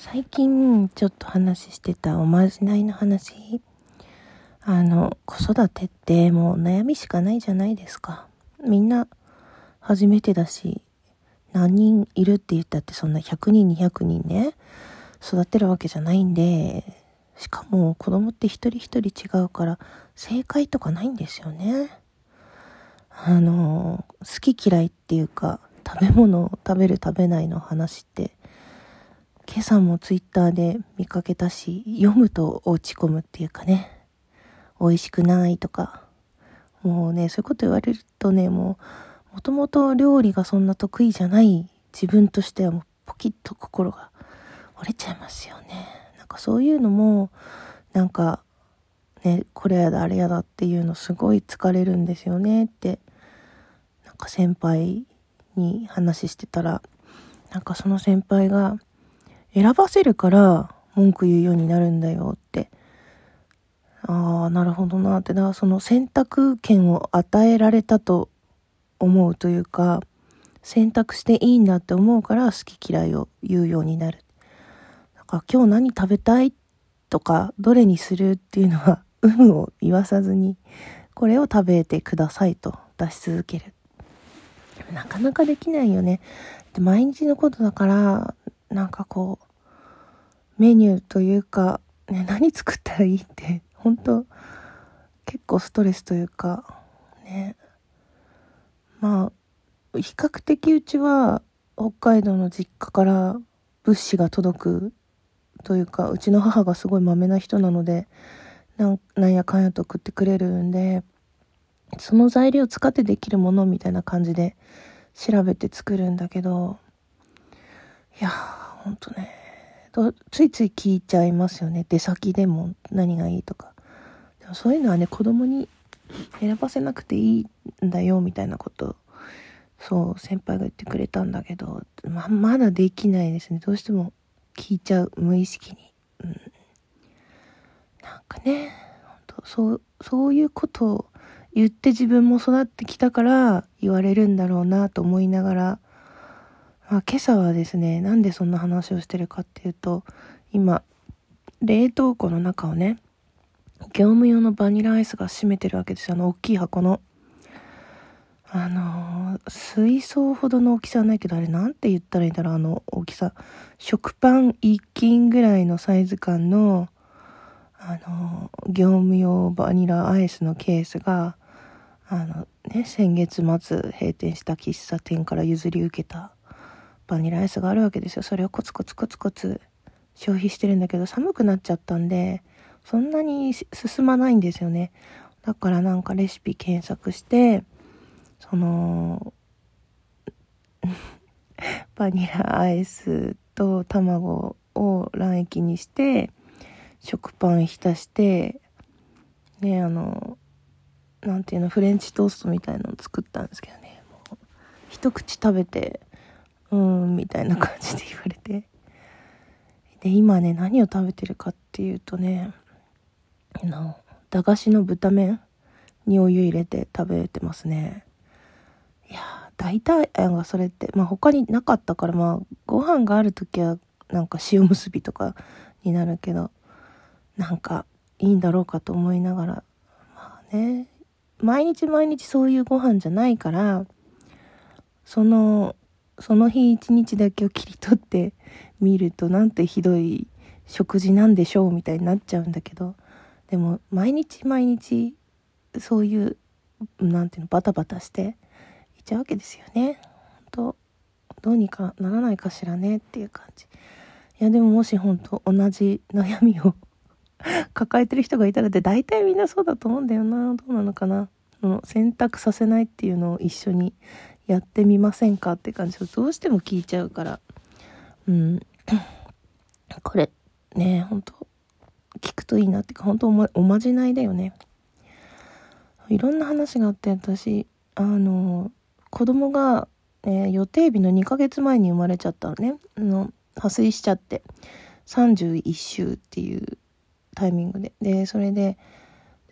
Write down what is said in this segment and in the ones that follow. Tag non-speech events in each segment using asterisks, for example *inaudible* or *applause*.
最近ちょっと話してたおまじないの話。あの子育てってもう悩みしかないじゃないですか。みんな初めてだし何人いるって言ったってそんな100人200人ね育てるわけじゃないんでしかも子供って一人一人違うから正解とかないんですよね。あの好き嫌いっていうか食べ物を食べる食べないの話って今朝もツイッターで見かけたし、読むと落ち込むっていうかね、美味しくないとか、もうね、そういうこと言われるとね、もう、もともと料理がそんな得意じゃない自分としてはもうポキッと心が折れちゃいますよね。なんかそういうのも、なんか、ね、これやだあれやだっていうのすごい疲れるんですよね。って、なんか先輩に話してたら、なんかその先輩が、選ばせるから文句言うようになるんだよって。ああ、なるほどなって。だからその選択権を与えられたと思うというか、選択していいんだって思うから好き嫌いを言うようになる。だから今日何食べたいとか、どれにするっていうのは、*laughs* 有無を言わさずに、これを食べてくださいと出し続ける。なかなかできないよね。毎日のことだから、なんかこう、メニューというか、ね、何作ったらいいって、本当結構ストレスというか、ね。まあ、比較的うちは北海道の実家から物資が届くというか、うちの母がすごいまめな人なので、なんなんやかんやと送ってくれるんで、その材料を使ってできるものみたいな感じで調べて作るんだけど、いやー、ほんとね、ついつい聞いちゃいますよね。出先でも何がいいとか。でもそういうのはね、子供に選ばせなくていいんだよ、みたいなこと、そう、先輩が言ってくれたんだけど、ま、まだできないですね。どうしても聞いちゃう、無意識に。うん。なんかね、ほんとそう、そういうことを言って自分も育ってきたから言われるんだろうなと思いながら、まあ、今朝はですね、なんでそんな話をしてるかっていうと、今、冷凍庫の中をね、業務用のバニラアイスが占めてるわけですよ。あの、大きい箱の。あのー、水槽ほどの大きさはないけど、あれなんて言ったらいいんだろう、あの大きさ。食パン1斤ぐらいのサイズ感の、あのー、業務用バニラアイスのケースが、あのね、先月末閉店した喫茶店から譲り受けたバニライスがあるわけですよ。それをコツコツコツコツ消費してるんだけど、寒くなっちゃったんで、そんなに進まないんですよね。だからなんかレシピ検索して、その、*laughs* バニラアイスと卵を卵液にして、食パン浸して、ね、あの、なんていうの、フレンチトーストみたいなの作ったんですけどね。もう一口食べて、うん、みたいな感じで言われて。で、今ね、何を食べてるかっていうとね、あの、駄菓子の豚麺にお湯入れて食べてますね。いや大体、がそれって、まあ他になかったから、まあご飯がある時はなんか塩むすびとかになるけど、なんかいいんだろうかと思いながら、まあね、毎日毎日そういうご飯じゃないから、そのその日一日だけを切り取ってみるとなんてひどい食事なんでしょうみたいになっちゃうんだけどでも毎日毎日そういうなんていうのバタバタしていっちゃうわけですよね。本当どうにかならないかしらねっていう感じ。いやでももし本当同じ悩みを *laughs* 抱えてる人がいたらって大体みんなそうだと思うんだよなどうなのかな選択させないっていうのを一緒にやってみませんかって感じをどうしても聞いちゃうから。うん。*coughs* これ、ね、本当聞くといいなっていうか、本当おまおまじないだよね。いろんな話があって私、あの、子供が、えー、予定日の2ヶ月前に生まれちゃったのね。あの、破水しちゃって、31週っていうタイミングで。で、それで、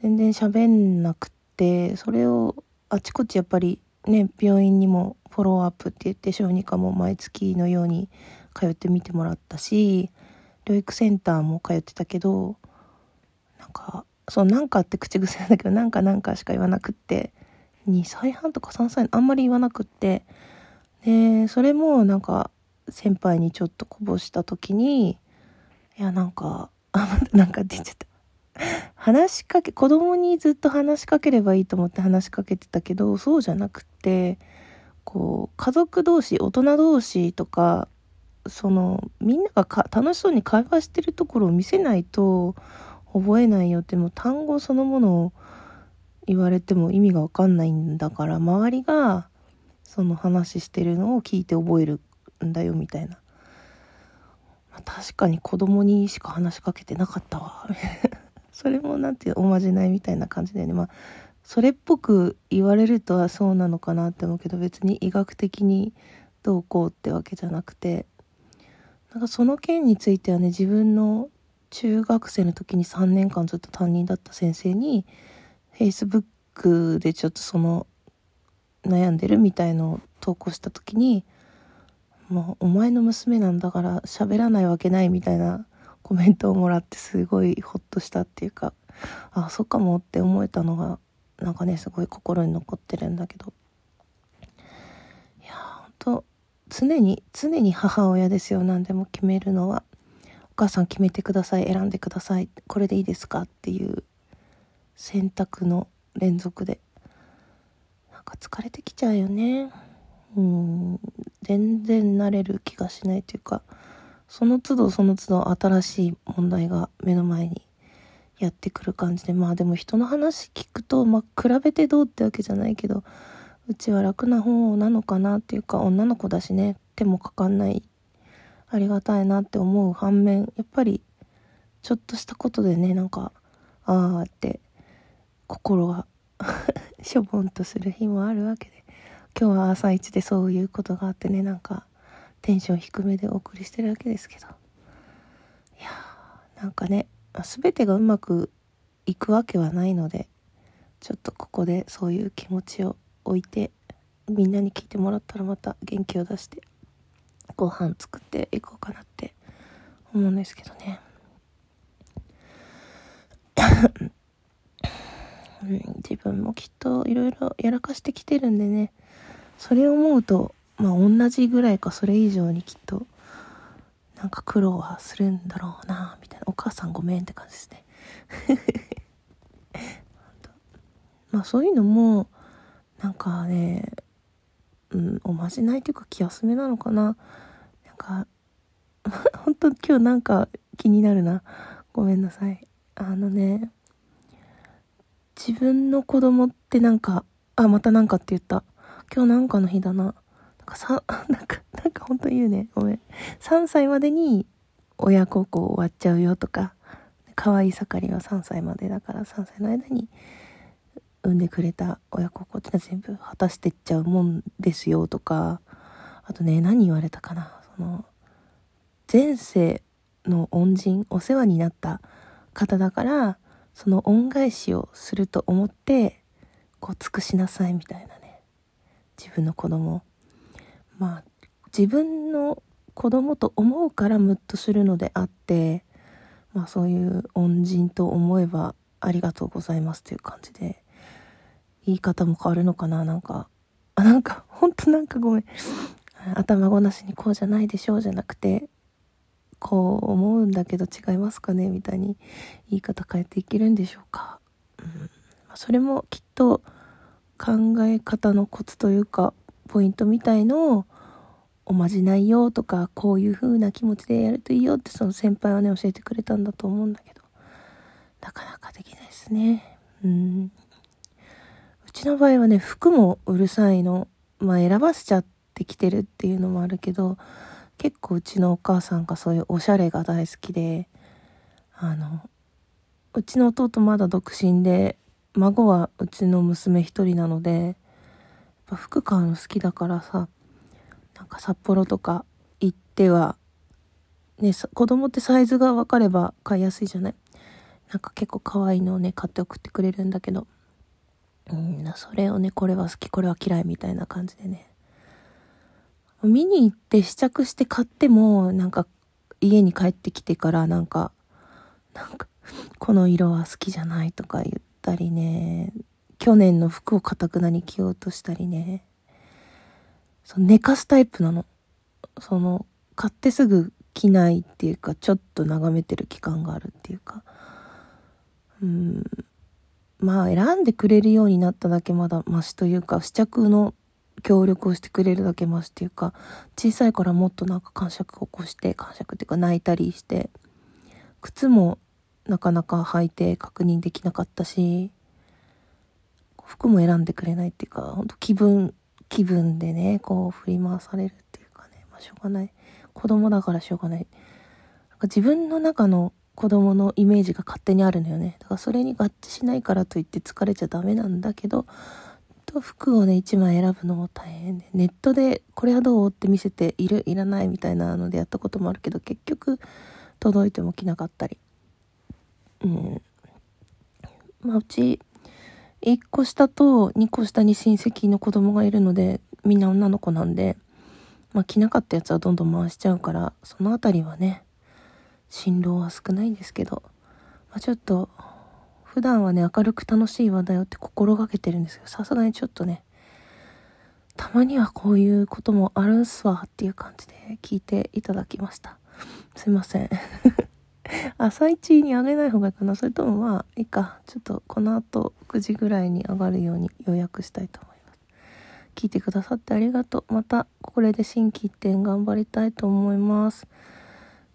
全然喋んなくて、それをあちこちやっぱりね、病院にもフォローアップって言って小児科も毎月のように通ってみてもらったし療育センターも通ってたけど、なんか、そう、なんかって口癖なんだけど、なんかなんかしか言わなくって、2歳半とか3歳、あんまり言わなくって、で、それもなんか、先輩にちょっとこぼした時に、いや、なんか、あ、*laughs* なんかって言っちゃった。話しかけ、子供にずっと話しかければいいと思って話しかけてたけど、そうじゃなくって、こう、家族同士、大人同士とか、その、みんながか楽しそうに会話してるところを見せないと覚えないよってもう単語そのものを言われても意味がわかんないんだから、周りがその話してるのを聞いて覚えるんだよみたいな。ま、確かに子供にしか話しかけてなかったわ。それもなんていうおまじないみたいな感じだよね。まあ、それっぽく言われるとはそうなのかなって思うけど、別に医学的にどうこうってわけじゃなくて、なんかその件についてはね、自分の中学生の時に3年間ずっと担任だった先生に、Facebook でちょっとその悩んでるみたいのを投稿した時に、もうお前の娘なんだから喋らないわけないみたいなコメントをもらってすごいホッとしたっていうかあそっかもって思えたのがなんかねすごい心に残ってるんだけど。いやほんと常に常に母親ですよ何でも決めるのは。お母さん決めてください選んでくださいこれでいいですかっていう選択の連続で。なんか疲れてきちゃうよね。うん全然慣れる気がしないというか。その都度その都度新しい問題が目の前にやってくる感じでまあでも人の話聞くとまあ比べてどうってわけじゃないけどうちは楽な方なのかなっていうか女の子だしね手もかかんないありがたいなって思う反面やっぱりちょっとしたことでねなんかああって心が *laughs* しょぼんとする日もあるわけで今日は朝一でそういうことがあってねなんかテンション低めでお送りしてるわけですけどいやーなんかね全てがうまくいくわけはないのでちょっとここでそういう気持ちを置いてみんなに聞いてもらったらまた元気を出してご飯作っていこうかなって思うんですけどね。自分もきっといろいろやらかしてきてるんでねそれを思うとまあ同じぐらいかそれ以上にきっとなんか苦労はするんだろうなみたいな。お母さんごめんって感じですね。*laughs* まあそういうのもなんかねうんおまじないというか気休めなのかな。なんか *laughs* 本当今日なんか気になるな。ごめんなさい。あのね自分の子供ってなんかあまたなんかって言った。今日なんかの日だな。かさ、*laughs* なんか、なんかほんと言うね。ごめん。3歳までに親孝行終わっちゃうよとか、可愛い盛りは3歳までだから3歳の間に産んでくれた親孝行ってのは全部果たしてっちゃうもんですよとか、あとね、何言われたかな。その、前世の恩人、お世話になった方だから、その恩返しをすると思って、こう尽くしなさいみたいなね。自分の子供まあ自分の子供と思うからムッとするのであってまあそういう恩人と思えばありがとうございますという感じで言い方も変わるのかななんかあなんかほんとなんかごめん。頭ごなしにこうじゃないでしょうじゃなくてこう思うんだけど違いますかねみたいに言い方変えていけるんでしょうか、うん、それもきっと考え方のコツというかポイントみたいのをおまじないよとかこういう風な気持ちでやるといいよってその先輩はね教えてくれたんだと思うんだけど。なかなかできないですね。うん。うちの場合はね服もうるさいのまあ選ばせちゃってきてるっていうのもあるけど結構うちのお母さんがそういうおしゃれが大好きであのうちの弟まだ独身で孫はうちの娘一人なのでぱ服買うの好きだからさなんか札幌とか行ってはね子供ってサイズが分かれば買いやすいじゃない？なんか結構可愛いのをね買って送ってくれるんだけど。うんそれをねこれは好きこれは嫌いみたいな感じでね。見に行って試着して買ってもなんか家に帰ってきてからなんか、なんか、この色は好きじゃないとか言ったりね、去年の服をかたくなに着ようとしたりね、その寝かすタイプなの。その、買ってすぐ着ないっていうか、ちょっと眺めてる期間があるっていうか、うん、まあ選んでくれるようになっただけまだマシというか、試着の協力をしてくれるだけマシっていうか、小さいからもっとなんか感触を起こして、感触っていうか泣いたりして、靴もなかなか履いて確認できなかったし、服も選んでくれないっていうか、ほんと気分、気分でね、こう振り回されるっていうかね、まあしょうがない。子供だからしょうがない。なんか自分の中の子供のイメージが勝手にあるのよね。だからそれに合致しないからといって疲れちゃダメなんだけど、と服をね、1枚選ぶのも大変で、ネットでこれはどうって見せている、いらないみたいなのでやったこともあるけど、結局届いても着なかったり。うん。まあうち、1個下と2個下に親戚の子供がいるので、みんな女の子なんで、まあ着なかったやつはどんどん回しちゃうから、そのあたりはね、辛労は少ないんですけど、まあ、ちょっと、普段はね、明るく楽しい話題をって心がけてるんですけど、さすがにちょっとね、たまにはこういうこともあるんすわっていう感じで聞いていただきました。すいません。*laughs* 朝一に上げない方がいいかなそれともまあいいか。ちょっとこの後9時ぐらいに上がるように予約したいと思います。聞いてくださってありがとう。またこれで心機一転頑張りたいと思います。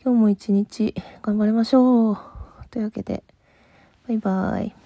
今日も一日頑張りましょう。というわけで、バイバイ。